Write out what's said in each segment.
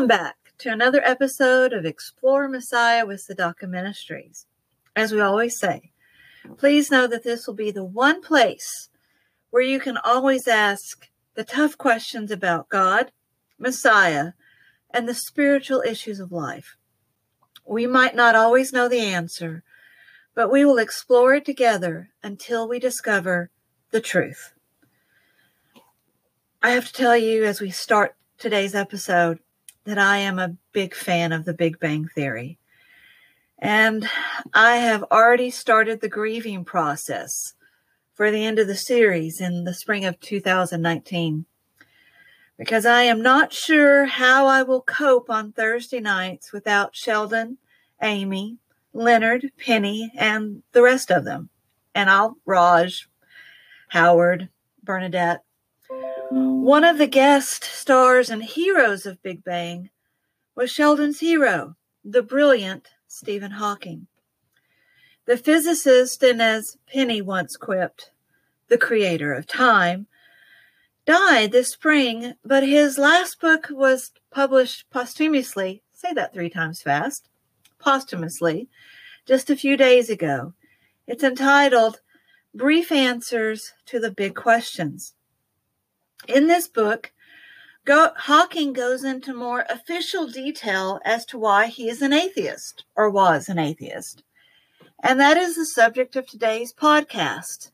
Welcome back to another episode of Explore Messiah with Tzedakah Ministries. As we always say, please know that this will be the one place where you can always ask the tough questions about God, Messiah, and the spiritual issues of life. We might not always know the answer, but we will explore it together until we discover the truth. I have to tell you as we start today's episode that I am a big fan of the Big Bang Theory. And I have already started the grieving process for the end of the series in the spring of 2019 because I am not sure how I will cope on Thursday nights without Sheldon, Amy, Leonard, Penny, and the rest of them. And I'll Raj, Howard, Bernadette. One of the guest stars and heroes of Big Bang was Sheldon's hero, the brilliant Stephen Hawking. The physicist, and as Penny once quipped, the creator of time, died this spring, but his last book was published posthumously. Say that three times fast. Posthumously, just a few days ago. It's entitled Brief Answers to the Big Questions. In this book, Go- Hawking goes into more official detail as to why he is an atheist or was an atheist. And that is the subject of today's podcast.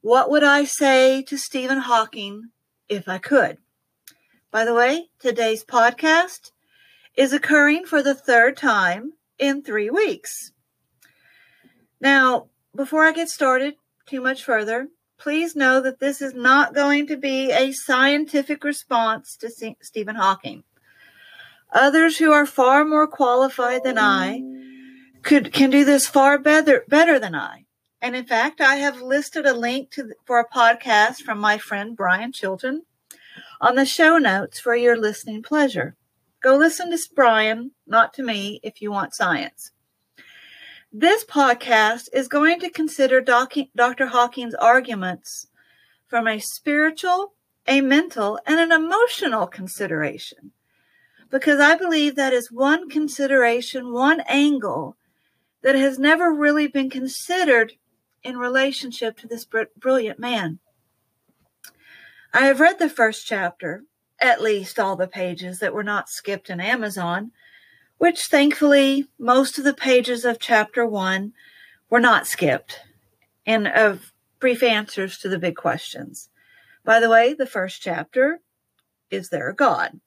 What would I say to Stephen Hawking if I could. By the way, today's podcast is occurring for the third time in three weeks. Now, before I get started too much further, please know that this is not going to be a scientific response to Stephen Hawking. Others who are far more qualified than I could can do this far better better than I. And in fact, I have listed a link to for a podcast from my friend Brian Chilton on the show notes for your listening pleasure. Go listen to Brian, not to me, if you want science. This podcast is going to consider Dr. Hawking's arguments from a spiritual, a mental, and an emotional consideration. Because I believe that is one consideration, one angle that has never really been considered in relationship to this brilliant man. I have read the first chapter, at least all the pages that were not skipped in Amazon, which thankfully most of the pages of chapter one were not skipped, and of brief answers to the big questions. By the way, the first chapter is there a God?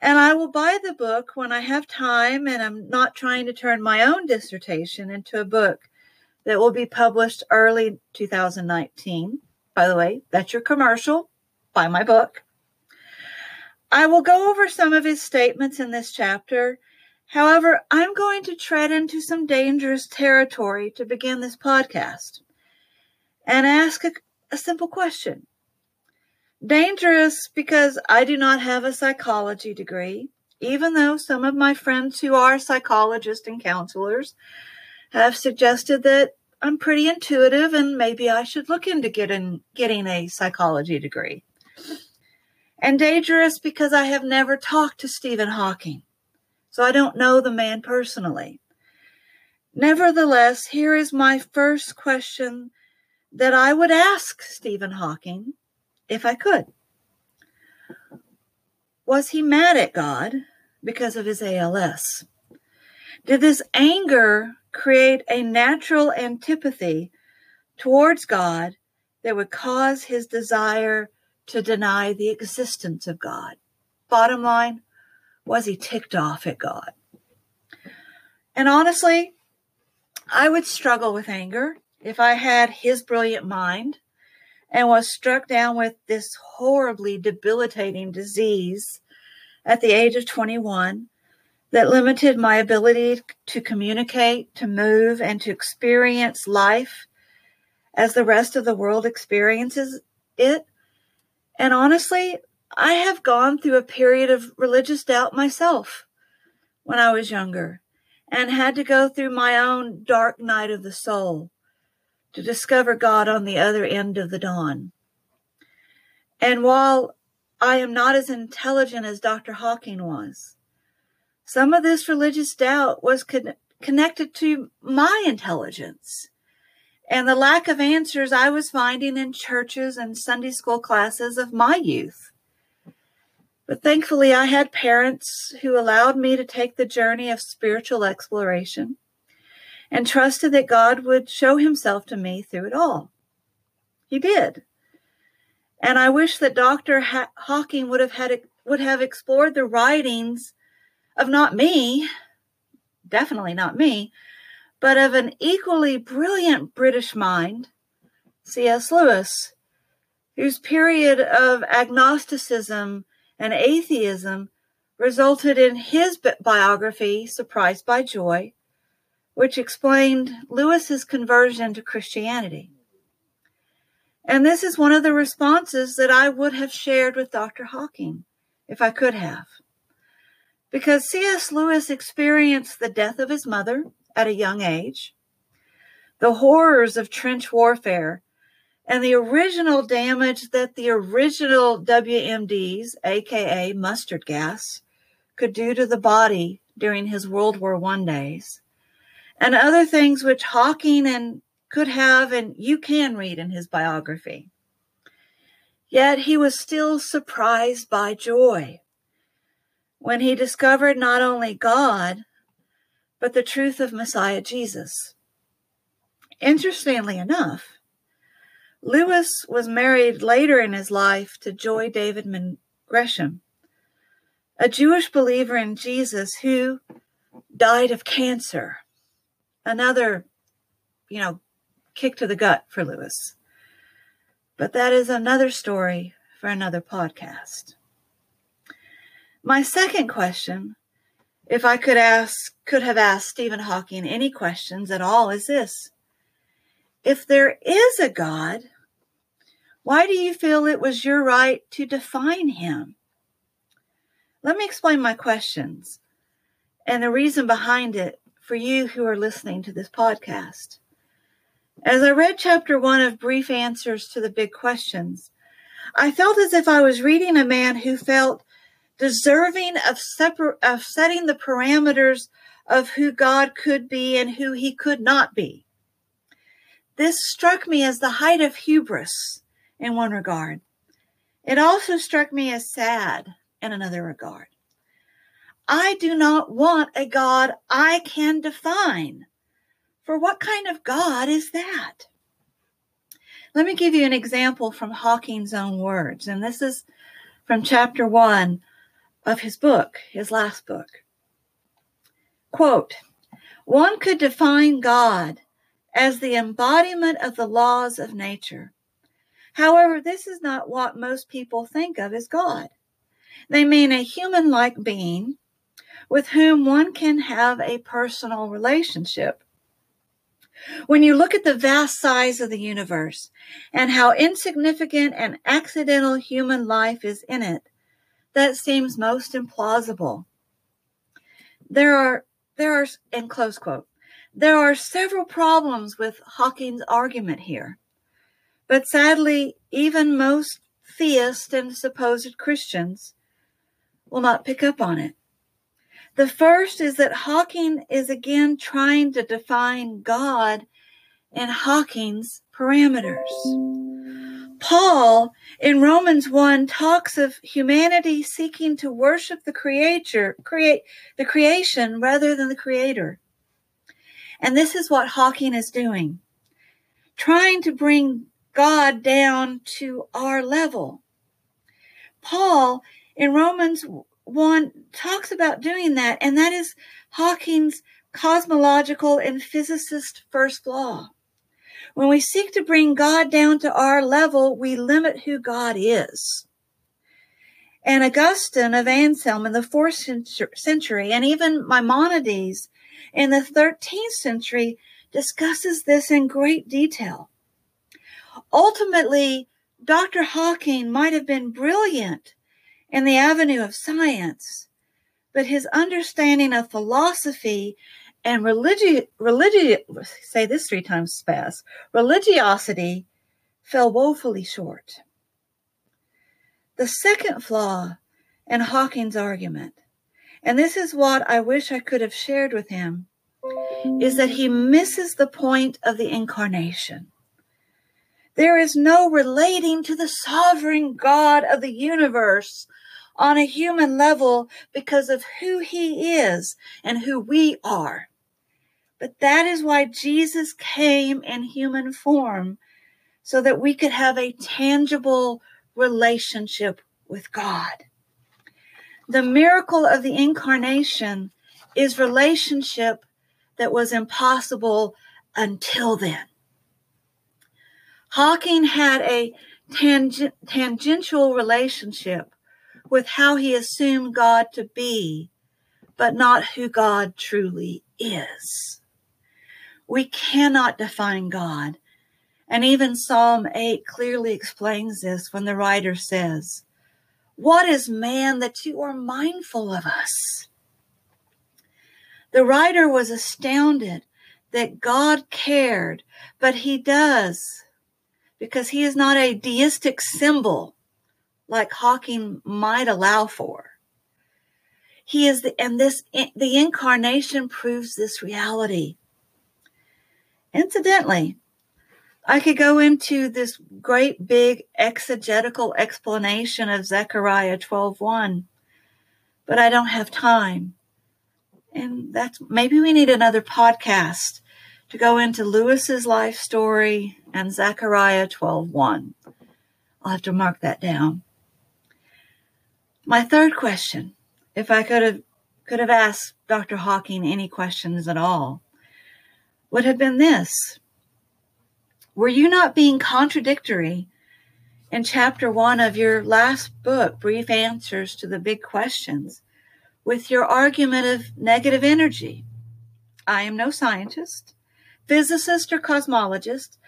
And I will buy the book when I have time and I'm not trying to turn my own dissertation into a book that will be published early 2019. By the way, that's your commercial. Buy my book. I will go over some of his statements in this chapter. However, I'm going to tread into some dangerous territory to begin this podcast and ask a, a simple question. Dangerous because I do not have a psychology degree, even though some of my friends who are psychologists and counselors have suggested that I'm pretty intuitive and maybe I should look into getting getting a psychology degree. And dangerous because I have never talked to Stephen Hawking. So I don't know the man personally. Nevertheless, here is my first question that I would ask Stephen Hawking if I could. Was he mad at God because of his ALS? Did this anger create a natural antipathy towards God that would cause his desire to deny the existence of God? Bottom line, was he ticked off at God? And honestly, I would struggle with anger if I had his brilliant mind and was struck down with this horribly debilitating disease at the age of 21 that limited my ability to communicate, to move, and to experience life as the rest of the world experiences it. And honestly, I have gone through a period of religious doubt myself when I was younger and had to go through my own dark night of the soul to discover God on the other end of the dawn. And while I am not as intelligent as Dr. Hawking was. Some of this religious doubt was con- connected to my intelligence and the lack of answers I was finding in churches and Sunday school classes of my youth. But thankfully, I had parents who allowed me to take the journey of spiritual exploration and trusted that God would show himself to me through it all. He did. And I wish that Dr. Ha- Hawking would have had would have explored the writings of not me, definitely not me, but of an equally brilliant British mind, C.S. Lewis, whose period of agnosticism and atheism resulted in his biography, Surprised by Joy, which explained Lewis's conversion to Christianity. And this is one of the responses that I would have shared with Dr. Hawking if I could have. Because C.S. Lewis experienced the death of his mother at a young age, the horrors of trench warfare, and the original damage that the original WMDs, aka mustard gas, could do to the body during his World War I days, and other things which Hawking and could have and you can read in his biography. Yet he was still surprised by joy when he discovered not only God, but the truth of Messiah Jesus. Interestingly enough, Lewis was married later in his life to Joy Davidman Gresham, a Jewish believer in Jesus who died of cancer. Another, you know, kick to the gut for Lewis. But that is another story for another podcast. My second question, if I could ask, could have asked Stephen Hawking any questions at all, is this. If there is a God, why do you feel it was your right to define him? Let me explain my questions and the reason behind it for you who are listening to this podcast. As I read chapter one of Brief Answers to the Big Questions, I felt as if I was reading a man who felt deserving of, separ- of setting the parameters of who God could be and who he could not be. This struck me as the height of hubris in one regard. It also struck me as sad in another regard. I do not want a God I can define. For what kind of God is that? Let me give you an example from Hawking's own words, and this is from chapter one of his book, his last book. Quote, one could define God as the embodiment of the laws of nature However, this is not what most people think of as God. They mean a human like being with whom one can have a personal relationship. When you look at the vast size of the universe and how insignificant and accidental human life is in it, that seems most implausible. There are, there are, in close quote, there are several problems with Hawking's argument here. But sadly, even most theists and supposed Christians will not pick up on it. The first is that Hawking is again trying to define God in Hawking's parameters. Paul in Romans 1 talks of humanity seeking to worship the creator, create the creation rather than the creator. And this is what Hawking is doing. Trying to bring God down to our level. Paul in Romans 1 talks about doing that, and that is Hawking's cosmological and physicist first law. When we seek to bring God down to our level, we limit who God is. And Augustine of Anselm in the fourth century, and even Maimonides in the 13th century, discusses this in great detail. Ultimately, Dr. Hawking might have been brilliant in the avenue of science, but his understanding of philosophy and religion, religion, say this three times fast, religiosity fell woefully short. The second flaw in Hawking's argument, and this is what I wish I could have shared with him, is that he misses the point of the incarnation. There is no relating to the sovereign God of the universe on a human level because of who he is and who we are. But that is why Jesus came in human form so that we could have a tangible relationship with God. The miracle of the incarnation is relationship that was impossible until then. Hawking had a tang- tangential relationship with how he assumed God to be, but not who God truly is. We cannot define God. And even Psalm 8 clearly explains this when the writer says, What is man that you are mindful of us? The writer was astounded that God cared, but he does because he is not a deistic symbol like Hawking might allow for. He is the, and this, the incarnation proves this reality. Incidentally, I could go into this great big exegetical explanation of Zechariah 12:1, but I don't have time. And that's maybe we need another podcast to go into Lewis's life story and Zechariah 12:1. I'll have to mark that down. My third question, if I could have could have asked Dr. Hawking any questions at all, would have been this. Were you not being contradictory in chapter one of your last book, Brief Answers to the Big Questions, with your argument of negative energy? I am no scientist physicist or cosmologist,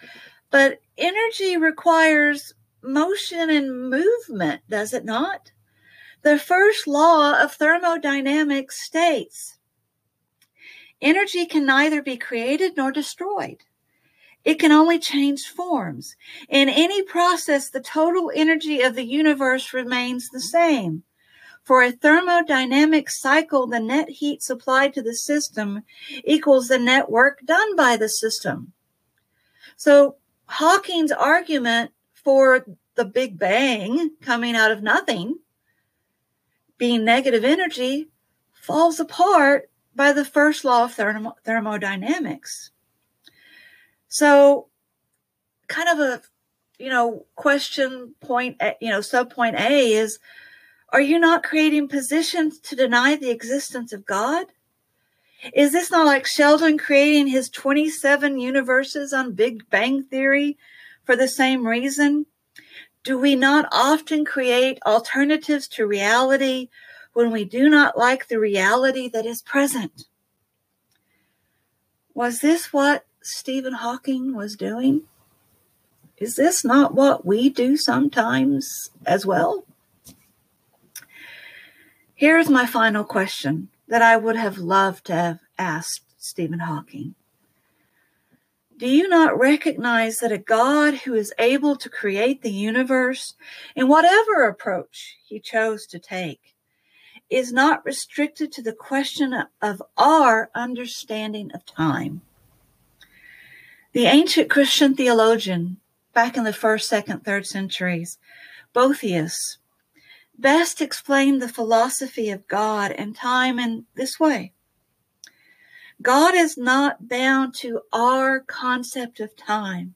but energy requires motion and movement, does it not? The first law of thermodynamics states energy can neither be created nor destroyed. It can only change forms. In any process, the total energy of the universe remains the same. For a thermodynamic cycle, the net heat supplied to the system equals the net work done by the system. So Hawking's argument for the Big Bang coming out of nothing being negative energy falls apart by the first law of thermo- thermodynamics. So kind of a, you know, question point, you know, sub point A is, are you not creating positions to deny the existence of God? Is this not like Sheldon creating his 27 universes on Big Bang Theory for the same reason? Do we not often create alternatives to reality when we do not like the reality that is present? Was this what Stephen Hawking was doing? Is this not what we do sometimes as well? Here's my final question that I would have loved to have asked Stephen Hawking. Do you not recognize that a God who is able to create the universe in whatever approach he chose to take is not restricted to the question of our understanding of time? The ancient Christian theologian back in the first, second, third centuries, Boethius, best explain the philosophy of God and time in this way. God is not bound to our concept of time.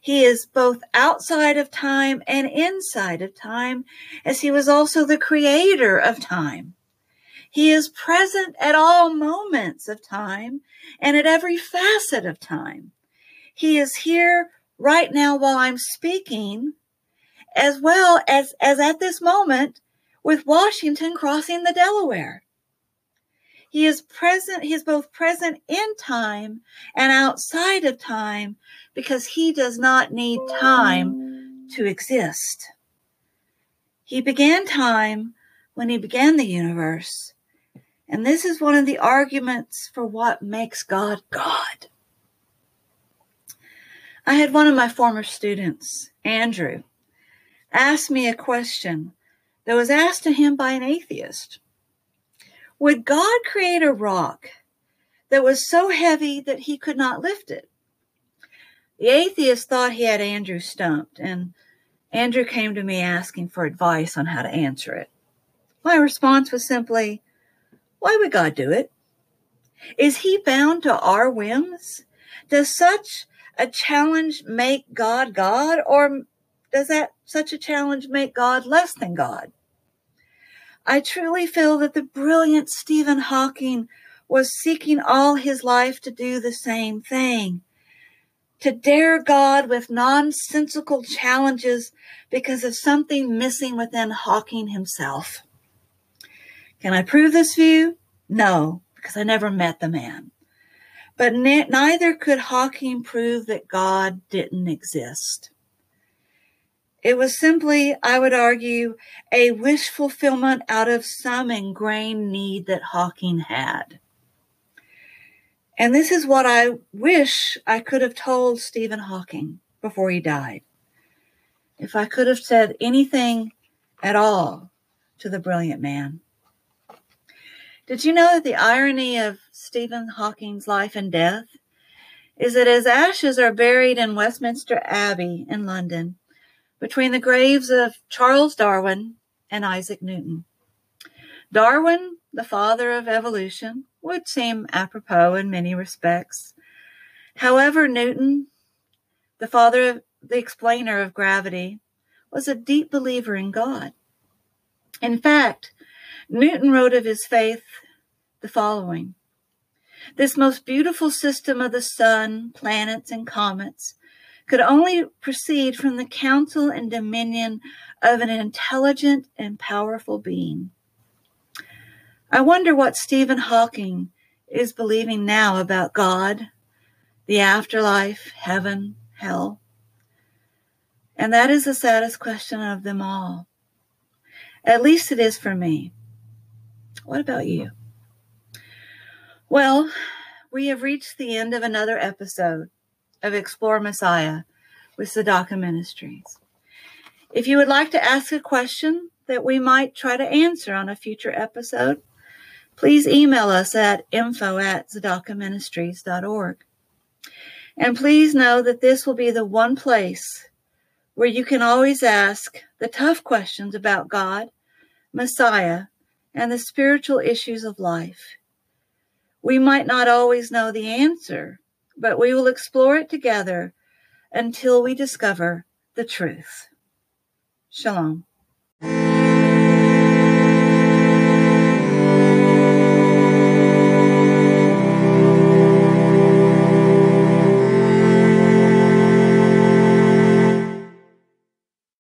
He is both outside of time and inside of time, as he was also the creator of time. He is present at all moments of time and at every facet of time. He is here right now while I'm speaking as well as, as at this moment with Washington crossing the Delaware. He is present, he is both present in time and outside of time because he does not need time to exist. He began time when he began the universe. And this is one of the arguments for what makes God God. I had one of my former students, Andrew, asked me a question that was asked to him by an atheist. Would God create a rock that was so heavy that he could not lift it? The atheist thought he had Andrew stumped, and Andrew came to me asking for advice on how to answer it. My response was simply, Why would God do it? Is he bound to our whims? Does such a challenge make God God, or does that such a challenge make God less than God? I truly feel that the brilliant Stephen Hawking was seeking all his life to do the same thing to dare God with nonsensical challenges because of something missing within Hawking himself. Can I prove this view? No, because I never met the man. But ne- neither could Hawking prove that God didn't exist. It was simply, I would argue, a wish fulfillment out of some ingrained need that Hawking had. And this is what I wish I could have told Stephen Hawking before he died. If I could have said anything at all to the brilliant man. Did you know that the irony of Stephen Hawking's life and death is that his ashes are buried in Westminster Abbey in London between the graves of Charles Darwin and Isaac Newton. Darwin, the father of evolution, would seem apropos in many respects. However, Newton, the father of the explainer of gravity, was a deep believer in God. In fact, Newton wrote of his faith the following This most beautiful system of the sun, planets, and comets could only proceed from the counsel and dominion of an intelligent and powerful being. I wonder what Stephen Hawking is believing now about God, the afterlife, heaven, hell. And that is the saddest question of them all. At least it is for me. What about you? Well, we have reached the end of another episode of Explore Messiah with Tzedakah Ministries. If you would like to ask a question that we might try to answer on a future episode, please email us at info at tzedakahministries.org. And please know that this will be the one place where you can always ask the tough questions about God, Messiah, and the spiritual issues of life. We might not always know the answer, but we will explore it together until we discover the truth. Shalom.